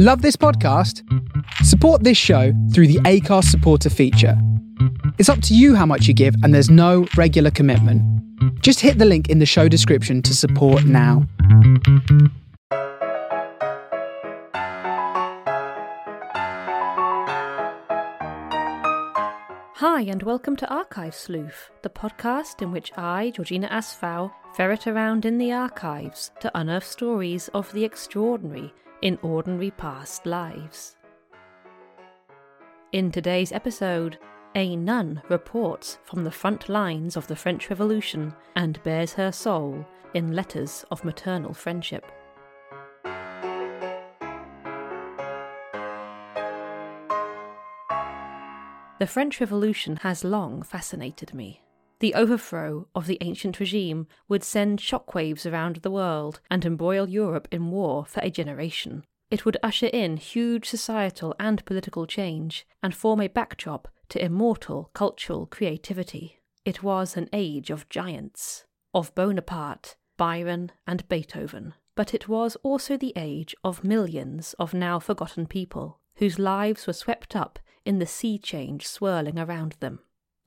Love this podcast? Support this show through the Acast supporter feature. It's up to you how much you give, and there's no regular commitment. Just hit the link in the show description to support now. Hi, and welcome to Archive Sleuth, the podcast in which I, Georgina Asfow, ferret around in the archives to unearth stories of the extraordinary in ordinary past lives. In today's episode, a nun reports from the front lines of the French Revolution and bears her soul in letters of maternal friendship. The French Revolution has long fascinated me. The overthrow of the ancient regime would send shockwaves around the world and embroil Europe in war for a generation. It would usher in huge societal and political change and form a backdrop to immortal cultural creativity. It was an age of giants, of Bonaparte, Byron, and Beethoven. But it was also the age of millions of now forgotten people whose lives were swept up in the sea change swirling around them.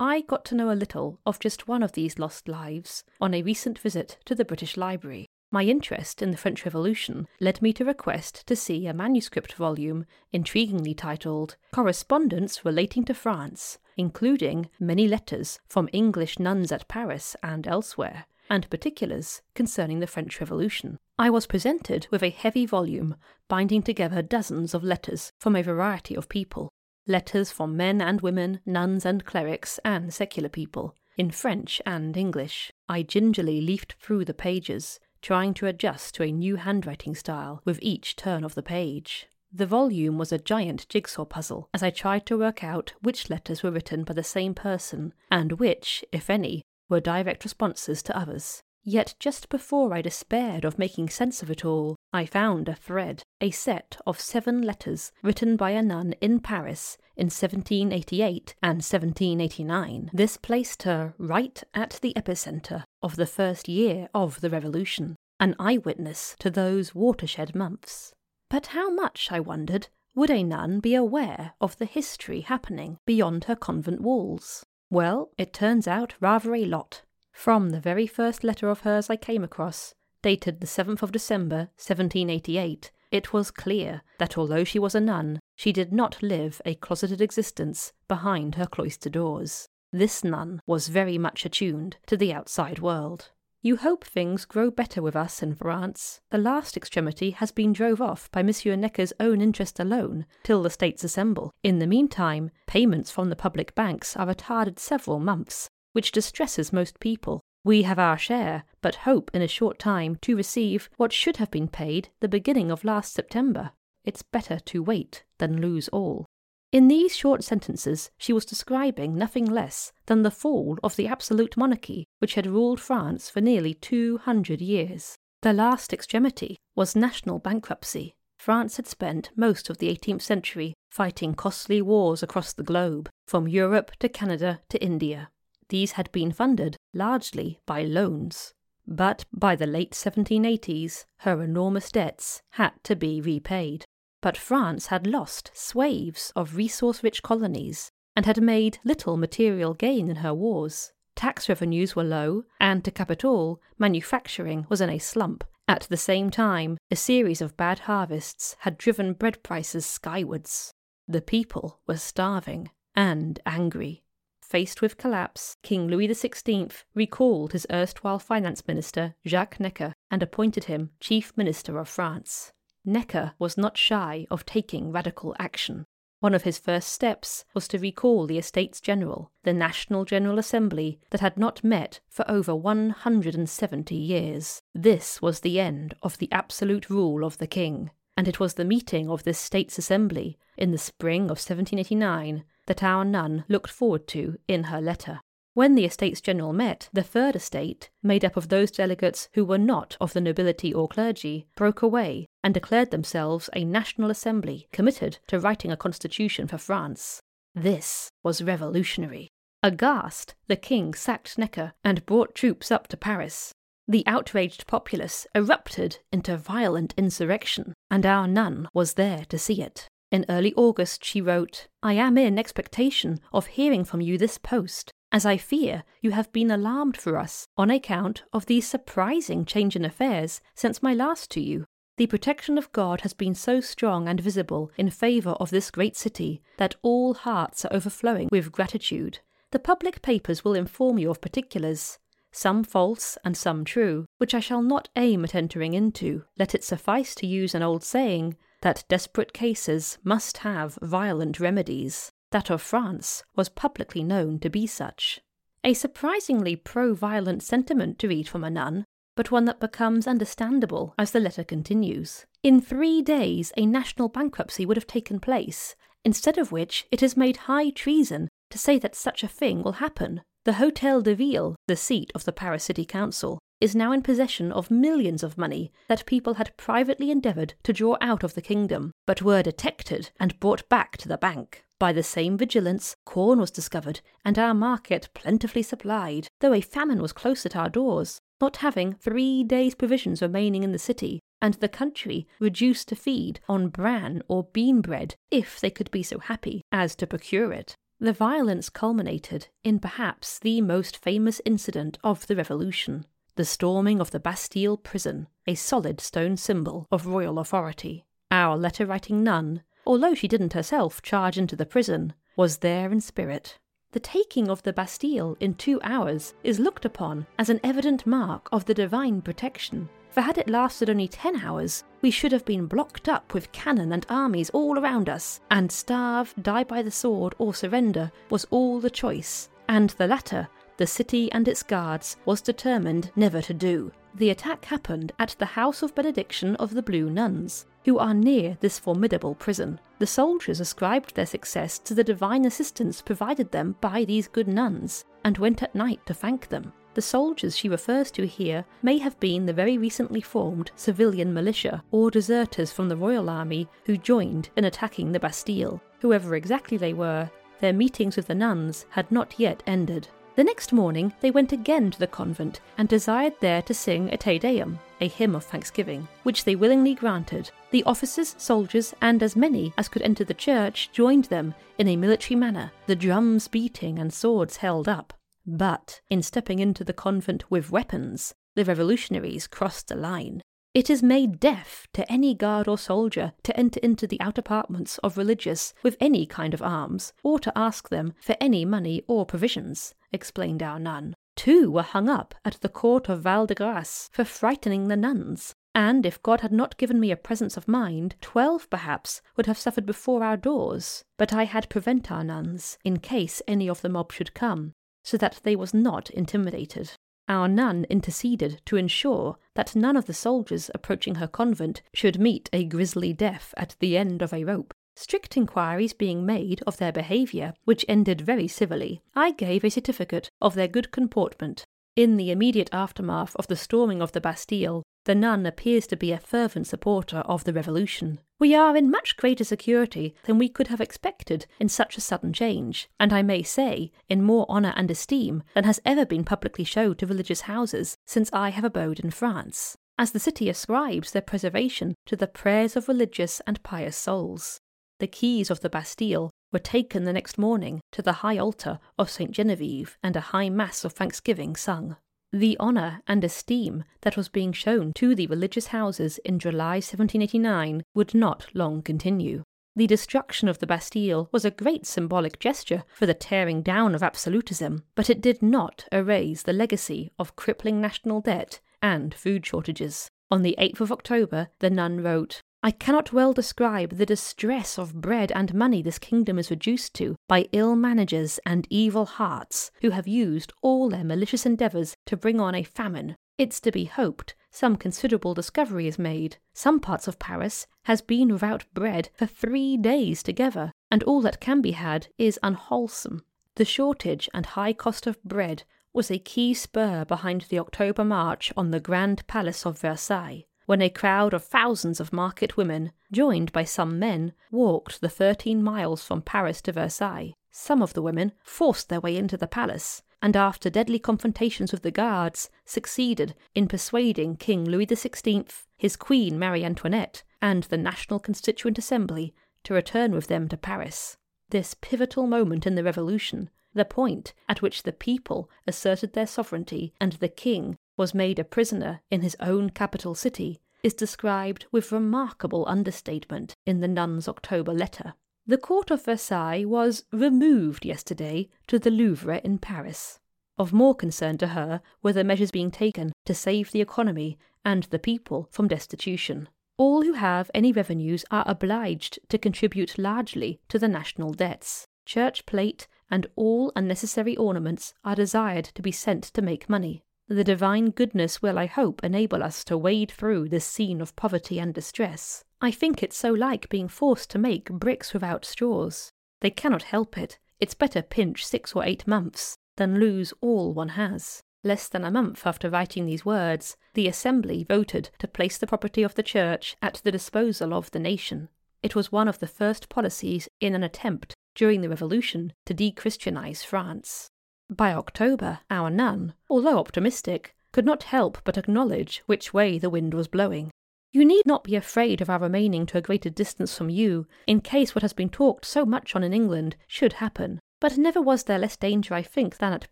I got to know a little of just one of these lost lives on a recent visit to the British Library. My interest in the French Revolution led me to request to see a manuscript volume intriguingly titled Correspondence Relating to France, including many letters from English nuns at Paris and elsewhere, and particulars concerning the French Revolution. I was presented with a heavy volume binding together dozens of letters from a variety of people. Letters from men and women, nuns and clerics, and secular people, in French and English. I gingerly leafed through the pages, trying to adjust to a new handwriting style with each turn of the page. The volume was a giant jigsaw puzzle as I tried to work out which letters were written by the same person and which, if any, were direct responses to others. Yet just before I despaired of making sense of it all, I found a thread, a set of seven letters written by a nun in Paris in 1788 and 1789. This placed her right at the epicenter of the first year of the Revolution, an eyewitness to those watershed months. But how much, I wondered, would a nun be aware of the history happening beyond her convent walls? Well, it turns out rather a lot. From the very first letter of hers I came across, dated the 7th of December, 1788, it was clear that although she was a nun, she did not live a closeted existence behind her cloister doors. This nun was very much attuned to the outside world. You hope things grow better with us in France. The last extremity has been drove off by Monsieur Necker's own interest alone, till the States assemble. In the meantime, payments from the public banks are retarded several months, which distresses most people. We have our share, but hope in a short time to receive what should have been paid the beginning of last September. It's better to wait than lose all. In these short sentences, she was describing nothing less than the fall of the absolute monarchy which had ruled France for nearly two hundred years. The last extremity was national bankruptcy. France had spent most of the 18th century fighting costly wars across the globe, from Europe to Canada to India. These had been funded largely by loans. But by the late 1780s, her enormous debts had to be repaid. But France had lost swathes of resource rich colonies and had made little material gain in her wars. Tax revenues were low, and to cap it all, manufacturing was in a slump. At the same time, a series of bad harvests had driven bread prices skywards. The people were starving and angry. Faced with collapse, King Louis XVI recalled his erstwhile finance minister, Jacques Necker, and appointed him Chief Minister of France. Necker was not shy of taking radical action. One of his first steps was to recall the Estates General, the National General Assembly that had not met for over 170 years. This was the end of the absolute rule of the king, and it was the meeting of this States Assembly in the spring of 1789 that our nun looked forward to in her letter. When the Estates General met, the Third Estate, made up of those delegates who were not of the nobility or clergy, broke away and declared themselves a National Assembly committed to writing a constitution for France. This was revolutionary. Aghast, the king sacked Necker and brought troops up to Paris. The outraged populace erupted into violent insurrection, and our nun was there to see it. In early August, she wrote, I am in expectation of hearing from you this post, as I fear you have been alarmed for us on account of the surprising change in affairs since my last to you. The protection of God has been so strong and visible in favour of this great city that all hearts are overflowing with gratitude. The public papers will inform you of particulars, some false and some true, which I shall not aim at entering into. Let it suffice to use an old saying that desperate cases must have violent remedies. That of France was publicly known to be such. A surprisingly pro violent sentiment to read from a nun, but one that becomes understandable as the letter continues. In three days, a national bankruptcy would have taken place, instead of which it is made high treason to say that such a thing will happen. The Hotel de Ville, the seat of the Paris City Council, is now in possession of millions of money that people had privately endeavoured to draw out of the kingdom, but were detected and brought back to the bank. By the same vigilance, corn was discovered and our market plentifully supplied, though a famine was close at our doors, not having three days' provisions remaining in the city, and the country reduced to feed on bran or bean bread, if they could be so happy as to procure it. The violence culminated in perhaps the most famous incident of the Revolution the storming of the Bastille prison, a solid stone symbol of royal authority. Our letter writing nun, although she didn't herself charge into the prison, was there in spirit. The taking of the Bastille in two hours is looked upon as an evident mark of the divine protection for had it lasted only ten hours, we should have been blocked up with cannon and armies all around us, and starve, die by the sword, or surrender was all the choice. And the latter, the city and its guards, was determined never to do. The attack happened at the house of benediction of the Blue Nuns, who are near this formidable prison. The soldiers ascribed their success to the divine assistance provided them by these good nuns, and went at night to thank them. The soldiers she refers to here may have been the very recently formed civilian militia or deserters from the royal army who joined in attacking the Bastille. Whoever exactly they were, their meetings with the nuns had not yet ended. The next morning they went again to the convent and desired there to sing a Te Deum, a hymn of thanksgiving, which they willingly granted. The officers, soldiers, and as many as could enter the church joined them in a military manner, the drums beating and swords held up. But in stepping into the convent with weapons, the revolutionaries crossed the line. It is made deaf to any guard or soldier to enter into the out apartments of religious with any kind of arms, or to ask them for any money or provisions, explained our nun. Two were hung up at the court of Val de Grace for frightening the nuns, and if God had not given me a presence of mind, twelve perhaps would have suffered before our doors. But I had prevent our nuns, in case any of the mob should come, so that they was not intimidated. Our nun interceded to ensure that none of the soldiers approaching her convent should meet a grisly death at the end of a rope. Strict inquiries being made of their behaviour, which ended very civilly, I gave a certificate of their good comportment. In the immediate aftermath of the storming of the Bastille, the nun appears to be a fervent supporter of the revolution. We are in much greater security than we could have expected in such a sudden change, and I may say, in more honour and esteem than has ever been publicly shown to religious houses since I have abode in France, as the city ascribes their preservation to the prayers of religious and pious souls. The keys of the Bastille were taken the next morning to the high altar of St. Genevieve and a high mass of thanksgiving sung. The honour and esteem that was being shown to the religious houses in July 1789 would not long continue. The destruction of the Bastille was a great symbolic gesture for the tearing down of absolutism, but it did not erase the legacy of crippling national debt and food shortages. On the 8th of October, the nun wrote, I cannot well describe the distress of bread and money this kingdom is reduced to by ill managers and evil hearts who have used all their malicious endeavours to bring on a famine. It's to be hoped some considerable discovery is made. Some parts of Paris has been without bread for three days together, and all that can be had is unwholesome. The shortage and high cost of bread was a key spur behind the October march on the Grand Palace of Versailles when a crowd of thousands of market women, joined by some men, walked the thirteen miles from Paris to Versailles. Some of the women forced their way into the palace, and after deadly confrontations with the guards, succeeded in persuading King Louis XVI, his Queen Marie Antoinette, and the National Constituent Assembly to return with them to Paris. This pivotal moment in the revolution, the point at which the people asserted their sovereignty and the king was made a prisoner in his own capital city, is described with remarkable understatement in the nun's October letter. The court of Versailles was removed yesterday to the Louvre in Paris. Of more concern to her were the measures being taken to save the economy and the people from destitution. All who have any revenues are obliged to contribute largely to the national debts. Church plate and all unnecessary ornaments are desired to be sent to make money. The divine goodness will, I hope, enable us to wade through this scene of poverty and distress. I think it so like being forced to make bricks without straws. They cannot help it. It's better pinch six or eight months than lose all one has. Less than a month after writing these words, the Assembly voted to place the property of the Church at the disposal of the nation. It was one of the first policies in an attempt during the Revolution to de Christianize France. By October, our nun, although optimistic, could not help but acknowledge which way the wind was blowing. You need not be afraid of our remaining to a greater distance from you, in case what has been talked so much on in England should happen. But never was there less danger, I think, than at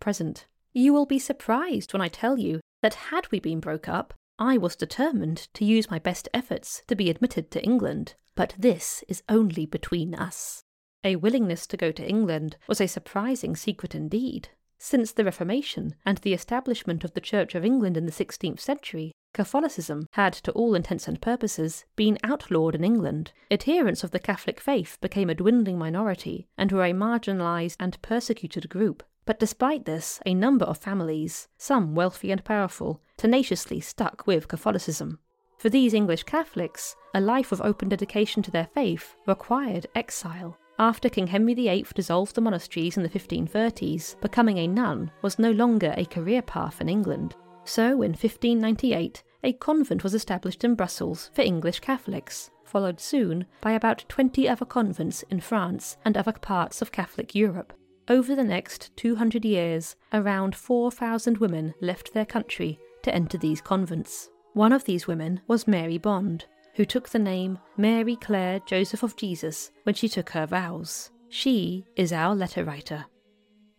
present. You will be surprised when I tell you that had we been broke up, I was determined to use my best efforts to be admitted to England. But this is only between us. A willingness to go to England was a surprising secret indeed. Since the Reformation and the establishment of the Church of England in the 16th century, Catholicism had, to all intents and purposes, been outlawed in England. Adherents of the Catholic faith became a dwindling minority and were a marginalised and persecuted group. But despite this, a number of families, some wealthy and powerful, tenaciously stuck with Catholicism. For these English Catholics, a life of open dedication to their faith required exile. After King Henry VIII dissolved the monasteries in the 1530s, becoming a nun was no longer a career path in England. So, in 1598, a convent was established in Brussels for English Catholics, followed soon by about 20 other convents in France and other parts of Catholic Europe. Over the next 200 years, around 4,000 women left their country to enter these convents. One of these women was Mary Bond, who took the name Mary Clare Joseph of Jesus when she took her vows. She is our letter writer.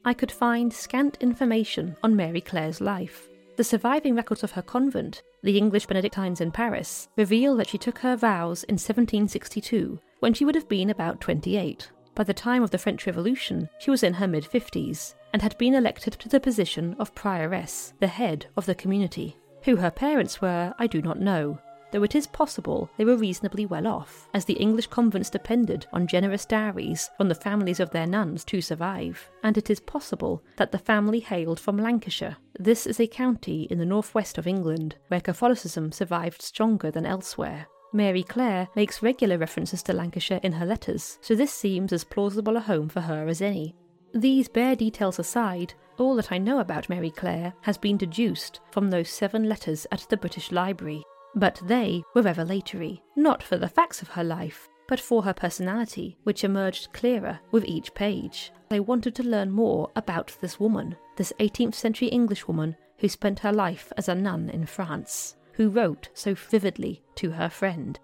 I could find scant information on Mary Clare's life. The surviving records of her convent, the English Benedictines in Paris, reveal that she took her vows in 1762, when she would have been about 28. By the time of the French Revolution, she was in her mid 50s and had been elected to the position of prioress, the head of the community. Who her parents were, I do not know, though it is possible they were reasonably well off, as the English convents depended on generous dowries from the families of their nuns to survive, and it is possible that the family hailed from Lancashire. This is a county in the northwest of England where Catholicism survived stronger than elsewhere. Mary Clare makes regular references to Lancashire in her letters, so this seems as plausible a home for her as any. These bare details aside, all that I know about Mary Clare has been deduced from those seven letters at the British Library. But they were revelatory, not for the facts of her life, but for her personality, which emerged clearer with each page. I wanted to learn more about this woman, this 18th century Englishwoman who spent her life as a nun in France, who wrote so vividly to her friend.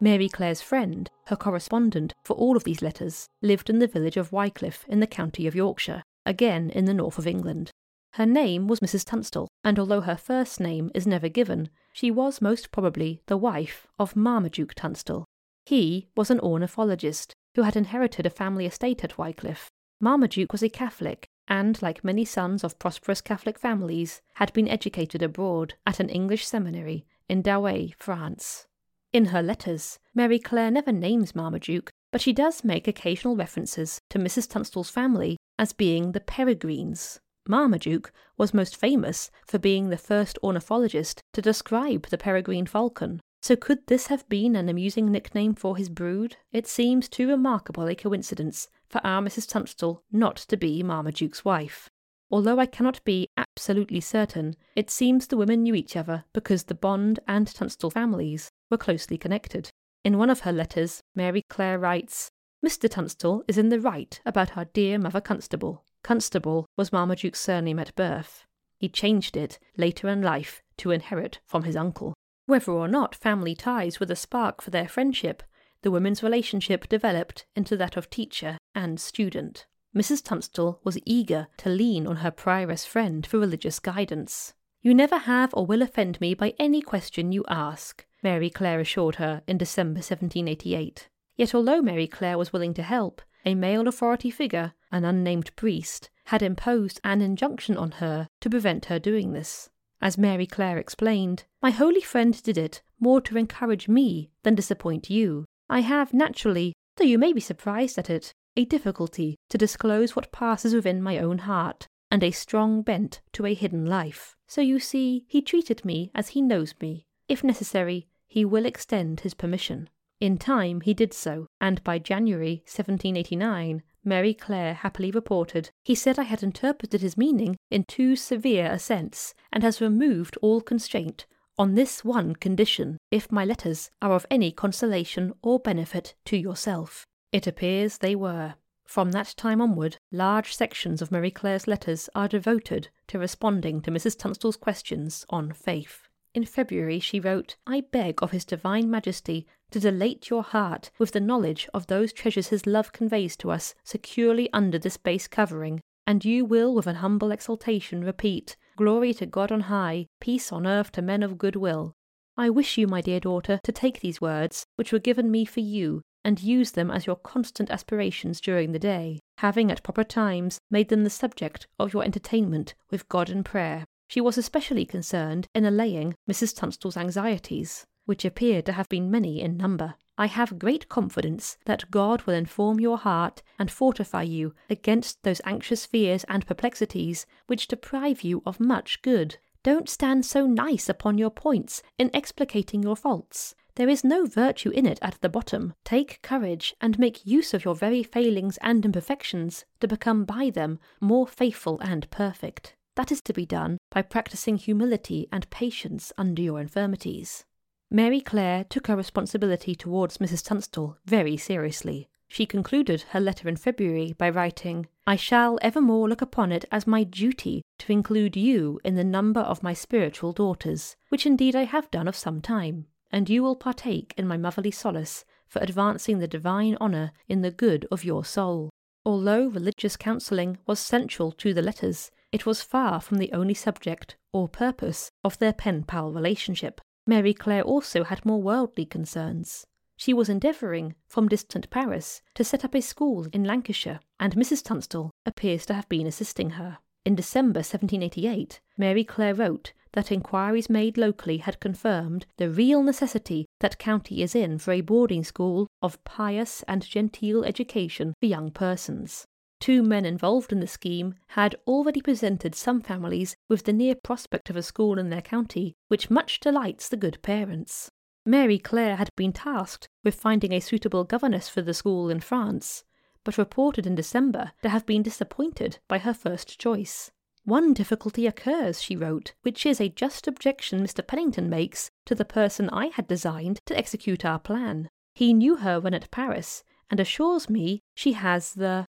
Mary Clare's friend, her correspondent for all of these letters, lived in the village of Wycliffe in the county of Yorkshire, again in the north of England. Her name was Mrs. Tunstall, and although her first name is never given, she was most probably the wife of Marmaduke Tunstall. He was an ornithologist who had inherited a family estate at Wycliffe. Marmaduke was a Catholic and, like many sons of prosperous Catholic families, had been educated abroad at an English seminary in Douai, France. In her letters, Mary Clare never names Marmaduke, but she does make occasional references to Mrs. Tunstall's family as being the Peregrines. Marmaduke was most famous for being the first ornithologist to describe the peregrine falcon. So could this have been an amusing nickname for his brood? It seems too remarkable a coincidence for our Mrs. Tunstall not to be Marmaduke's wife. Although I cannot be absolutely certain, it seems the women knew each other because the Bond and Tunstall families were closely connected. In one of her letters, Mary Clare writes, Mr. Tunstall is in the right about our dear Mother Constable. Constable was Marmaduke's surname at birth. He changed it later in life to inherit from his uncle. Whether or not family ties were the spark for their friendship, the women's relationship developed into that of teacher and student. Mrs. Tunstall was eager to lean on her prioress friend for religious guidance. You never have or will offend me by any question you ask, Mary Clare assured her in December 1788. Yet although Mary Clare was willing to help, a male authority figure, an unnamed priest, had imposed an injunction on her to prevent her doing this. As Mary Clare explained, my holy friend did it more to encourage me than disappoint you. I have naturally, though you may be surprised at it, a difficulty to disclose what passes within my own heart, and a strong bent to a hidden life. So you see, he treated me as he knows me. If necessary, he will extend his permission. In time he did so, and by January 1789, Mary Clare happily reported, He said I had interpreted his meaning in too severe a sense, and has removed all constraint, on this one condition, if my letters are of any consolation or benefit to yourself. It appears they were. From that time onward, large sections of Mary Clare's letters are devoted to responding to Mrs. Tunstall's questions on faith. In February she wrote, I beg of His Divine Majesty to dilate your heart with the knowledge of those treasures His love conveys to us securely under this base covering, and you will with an humble exultation repeat, Glory to God on high, peace on earth to men of good will. I wish you, my dear daughter, to take these words, which were given me for you, and use them as your constant aspirations during the day, having at proper times made them the subject of your entertainment with God and prayer. She was especially concerned in allaying Mrs. Tunstall's anxieties, which appeared to have been many in number. I have great confidence that God will inform your heart and fortify you against those anxious fears and perplexities which deprive you of much good. Don't stand so nice upon your points in explicating your faults. There is no virtue in it at the bottom. Take courage and make use of your very failings and imperfections to become by them more faithful and perfect. That is to be done by practicing humility and patience under your infirmities. Mary Clare took her responsibility towards Mrs. Tunstall very seriously. She concluded her letter in February by writing, I shall evermore look upon it as my duty to include you in the number of my spiritual daughters, which indeed I have done of some time and you will partake in my motherly solace for advancing the divine honour in the good of your soul. Although religious counselling was central to the letters, it was far from the only subject or purpose of their pen pal relationship. Mary Clare also had more worldly concerns. She was endeavouring, from distant Paris, to set up a school in Lancashire, and Mrs. Tunstall appears to have been assisting her. In December 1788, Mary Clare wrote that inquiries made locally had confirmed the real necessity that county is in for a boarding school of pious and genteel education for young persons. Two men involved in the scheme had already presented some families with the near prospect of a school in their county, which much delights the good parents. Mary Clare had been tasked with finding a suitable governess for the school in France, but reported in December to have been disappointed by her first choice. One difficulty occurs, she wrote, which is a just objection Mr. Pennington makes to the person I had designed to execute our plan. He knew her when at Paris, and assures me she has the.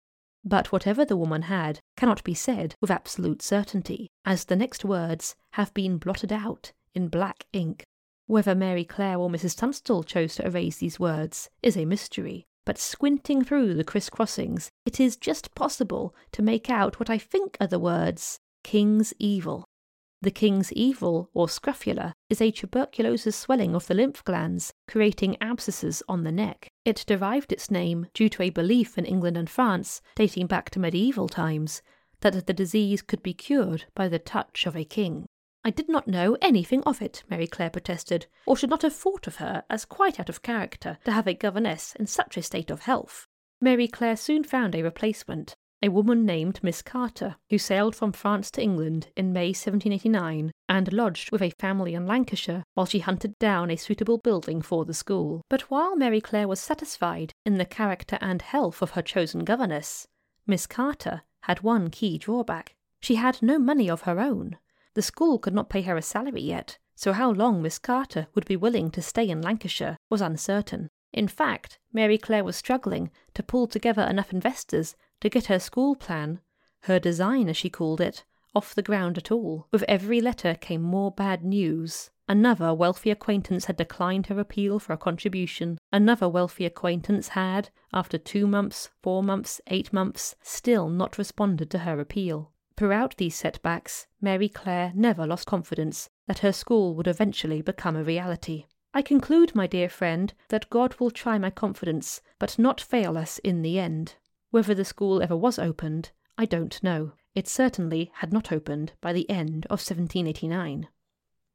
But whatever the woman had cannot be said with absolute certainty, as the next words have been blotted out in black ink. Whether Mary Clare or Mrs. Tunstall chose to erase these words is a mystery, but squinting through the criss-crossings, it is just possible to make out what I think are the words King's Evil. The King's Evil, or scrofula, is a tuberculous swelling of the lymph glands, creating abscesses on the neck. It derived its name due to a belief in England and France, dating back to medieval times, that the disease could be cured by the touch of a king. I did not know anything of it, Mary Clare protested, or should not have thought of her as quite out of character to have a governess in such a state of health. Mary Clare soon found a replacement, a woman named Miss Carter, who sailed from France to England in May 1789 and lodged with a family in Lancashire while she hunted down a suitable building for the school. But while Mary Clare was satisfied in the character and health of her chosen governess, Miss Carter had one key drawback. She had no money of her own. The school could not pay her a salary yet, so how long Miss Carter would be willing to stay in Lancashire was uncertain. In fact, Mary Clare was struggling to pull together enough investors to get her school plan, her design, as she called it, off the ground at all. With every letter came more bad news. Another wealthy acquaintance had declined her appeal for a contribution. Another wealthy acquaintance had, after two months, four months, eight months, still not responded to her appeal. Throughout these setbacks, Mary Clare never lost confidence that her school would eventually become a reality. I conclude, my dear friend, that God will try my confidence, but not fail us in the end. Whether the school ever was opened, I don't know. It certainly had not opened by the end of 1789.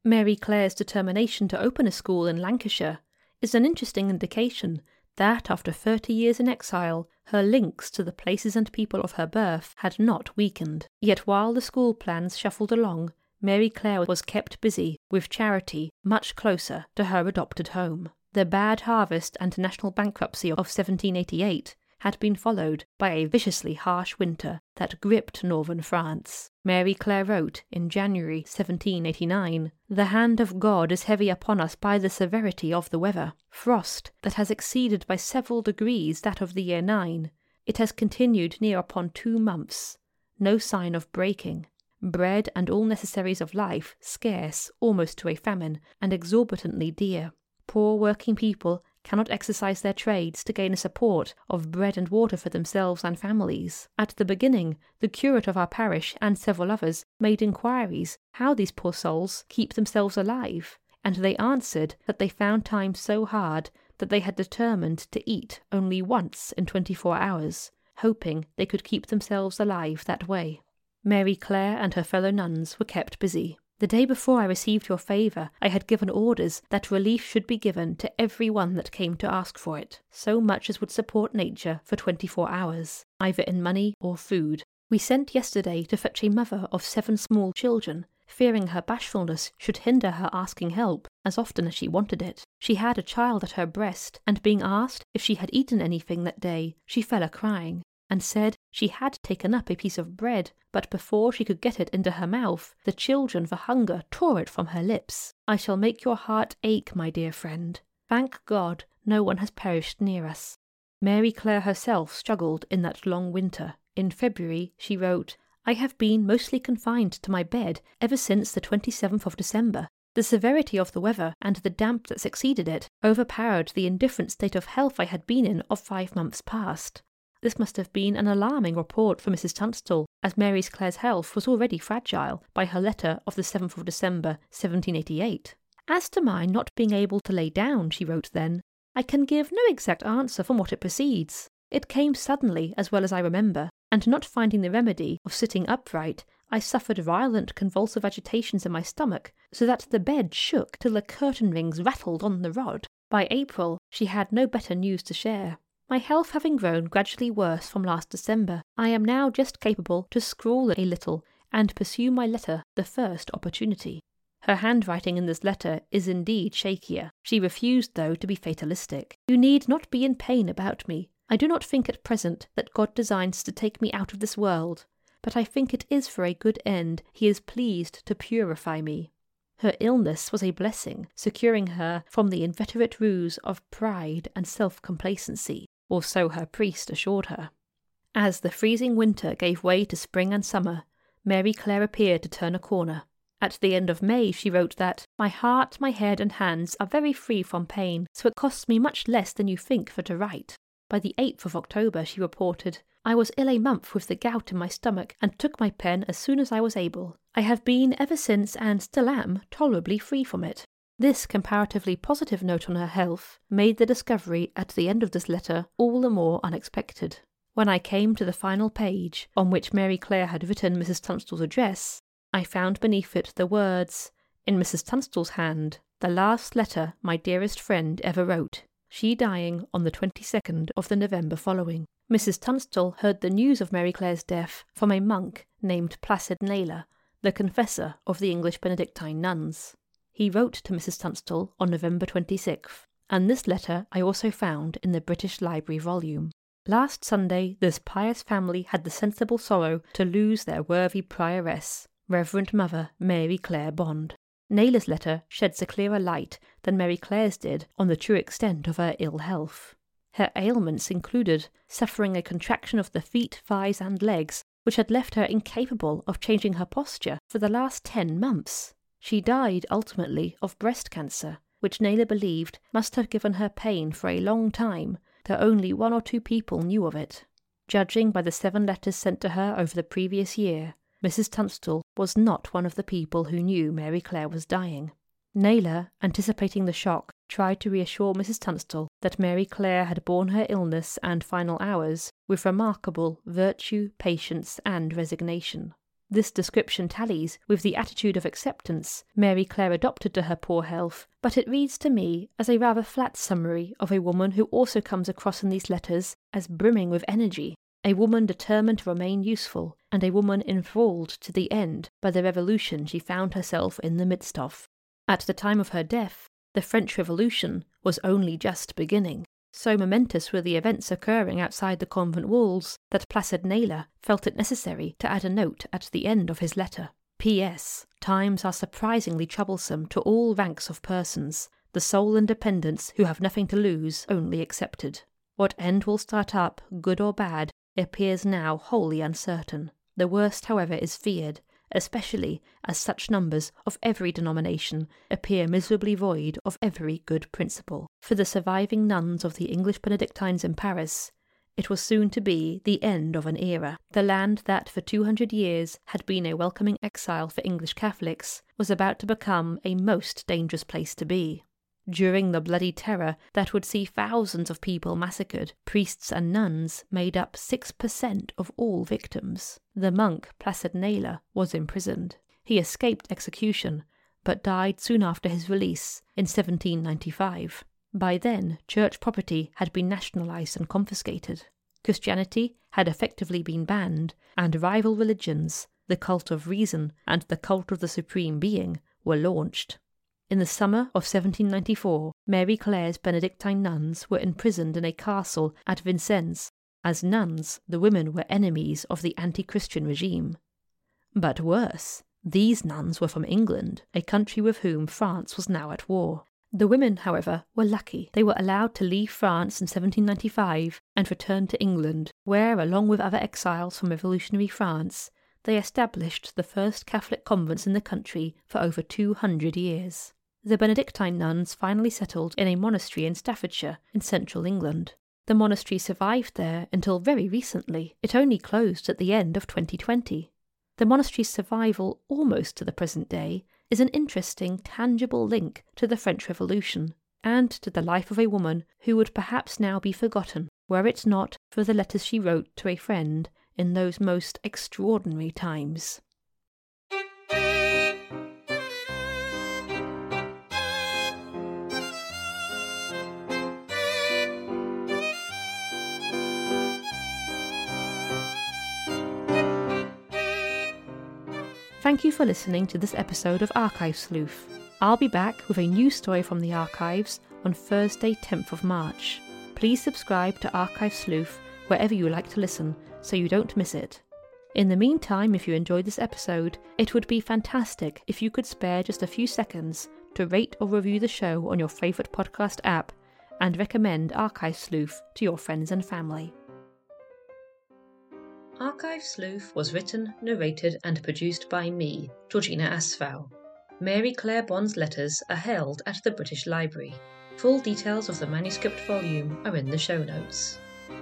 Mary Clare's determination to open a school in Lancashire is an interesting indication that after thirty years in exile, her links to the places and people of her birth had not weakened. Yet while the school plans shuffled along, Mary Clare was kept busy with charity much closer to her adopted home. The bad harvest and national bankruptcy of 1788 had been followed by a viciously harsh winter that gripped northern France. Mary Clare wrote in January 1789 The hand of God is heavy upon us by the severity of the weather. Frost that has exceeded by several degrees that of the year 9. It has continued near upon two months. No sign of breaking bread and all necessaries of life scarce almost to a famine, and exorbitantly dear. Poor working people cannot exercise their trades to gain a support of bread and water for themselves and families. At the beginning, the curate of our parish and several others made inquiries how these poor souls keep themselves alive, and they answered that they found time so hard that they had determined to eat only once in twenty four hours, hoping they could keep themselves alive that way. Mary Clare and her fellow nuns were kept busy. The day before I received your favour, I had given orders that relief should be given to every one that came to ask for it, so much as would support nature for twenty four hours, either in money or food. We sent yesterday to fetch a mother of seven small children, fearing her bashfulness should hinder her asking help as often as she wanted it. She had a child at her breast, and being asked if she had eaten anything that day, she fell a crying and said she had taken up a piece of bread, but before she could get it into her mouth, the children for hunger tore it from her lips. I shall make your heart ache, my dear friend. Thank God, no one has perished near us. Mary Clare herself struggled in that long winter. In February, she wrote, I have been mostly confined to my bed ever since the 27th of December. The severity of the weather and the damp that succeeded it overpowered the indifferent state of health I had been in of five months past. This must have been an alarming report for Mrs. Tunstall, as Mary Clare's health was already fragile by her letter of the 7th of December, 1788. As to my not being able to lay down, she wrote then, I can give no exact answer from what it proceeds. It came suddenly, as well as I remember, and not finding the remedy of sitting upright, I suffered violent convulsive agitations in my stomach, so that the bed shook till the curtain rings rattled on the rod. By April, she had no better news to share. My health having grown gradually worse from last December, I am now just capable to scrawl a little and pursue my letter the first opportunity. Her handwriting in this letter is indeed shakier. She refused, though, to be fatalistic. You need not be in pain about me. I do not think at present that God designs to take me out of this world, but I think it is for a good end He is pleased to purify me. Her illness was a blessing, securing her from the inveterate ruse of pride and self complacency or so her priest assured her. As the freezing winter gave way to spring and summer, Mary Clare appeared to turn a corner. At the end of May, she wrote that, My heart, my head, and hands are very free from pain, so it costs me much less than you think for to write. By the 8th of October, she reported, I was ill a month with the gout in my stomach, and took my pen as soon as I was able. I have been ever since, and still am, tolerably free from it. This comparatively positive note on her health made the discovery at the end of this letter all the more unexpected. When I came to the final page, on which Mary Clare had written Mrs. Tunstall's address, I found beneath it the words, in Mrs. Tunstall's hand, the last letter my dearest friend ever wrote, she dying on the 22nd of the November following. Mrs. Tunstall heard the news of Mary Clare's death from a monk named Placid Naylor, the confessor of the English Benedictine nuns. He wrote to Mrs. Tunstall on November 26th, and this letter I also found in the British Library volume. Last Sunday, this pious family had the sensible sorrow to lose their worthy prioress, Reverend Mother Mary Clare Bond. Naylor's letter sheds a clearer light than Mary Clare's did on the true extent of her ill health. Her ailments included suffering a contraction of the feet, thighs, and legs which had left her incapable of changing her posture for the last ten months. She died ultimately of breast cancer, which Naylor believed must have given her pain for a long time, though only one or two people knew of it. Judging by the seven letters sent to her over the previous year, Mrs. Tunstall was not one of the people who knew Mary Clare was dying. Naylor, anticipating the shock, tried to reassure Mrs. Tunstall that Mary Clare had borne her illness and final hours with remarkable virtue, patience, and resignation. This description tallies with the attitude of acceptance Mary Clare adopted to her poor health, but it reads to me as a rather flat summary of a woman who also comes across in these letters as brimming with energy, a woman determined to remain useful, and a woman enthralled to the end by the revolution she found herself in the midst of. At the time of her death, the French Revolution was only just beginning. So momentous were the events occurring outside the convent walls that Placid Naylor felt it necessary to add a note at the end of his letter. P.S. Times are surprisingly troublesome to all ranks of persons, the sole independents who have nothing to lose only excepted. What end will start up, good or bad, appears now wholly uncertain. The worst, however, is feared, especially as such numbers of every denomination appear miserably void of every good principle. For the surviving nuns of the English Benedictines in Paris, it was soon to be the end of an era. The land that for two hundred years had been a welcoming exile for English Catholics was about to become a most dangerous place to be. During the bloody terror that would see thousands of people massacred, priests and nuns made up 6% of all victims. The monk Placid Naylor was imprisoned. He escaped execution, but died soon after his release in 1795. By then, church property had been nationalized and confiscated. Christianity had effectively been banned, and rival religions, the cult of reason and the cult of the supreme being, were launched. In the summer of 1794, Mary Clare's Benedictine nuns were imprisoned in a castle at Vincennes. As nuns, the women were enemies of the anti Christian regime. But worse, these nuns were from England, a country with whom France was now at war. The women, however, were lucky. They were allowed to leave France in 1795 and return to England, where, along with other exiles from revolutionary France, they established the first Catholic convents in the country for over 200 years. The Benedictine nuns finally settled in a monastery in Staffordshire, in central England. The monastery survived there until very recently. It only closed at the end of 2020. The monastery's survival, almost to the present day, is an interesting, tangible link to the French Revolution and to the life of a woman who would perhaps now be forgotten were it not for the letters she wrote to a friend in those most extraordinary times. Thank you for listening to this episode of Archive Sleuth. I'll be back with a new story from the archives on Thursday, 10th of March. Please subscribe to Archive Sleuth wherever you like to listen so you don't miss it. In the meantime, if you enjoyed this episode, it would be fantastic if you could spare just a few seconds to rate or review the show on your favourite podcast app and recommend Archive Sleuth to your friends and family. Archive Sleuth was written, narrated, and produced by me, Georgina Asfow. Mary Clare Bond's letters are held at the British Library. Full details of the manuscript volume are in the show notes.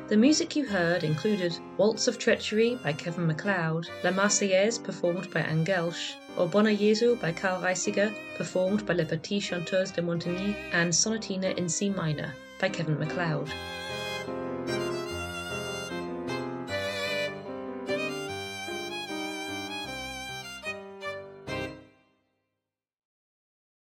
The music you heard included Waltz of Treachery by Kevin MacLeod, La Marseillaise performed by Angelsh, O bone Jesu by Carl Reissiger performed by Les Petites Chanteuses de Montigny, and Sonatina in C minor by Kevin MacLeod.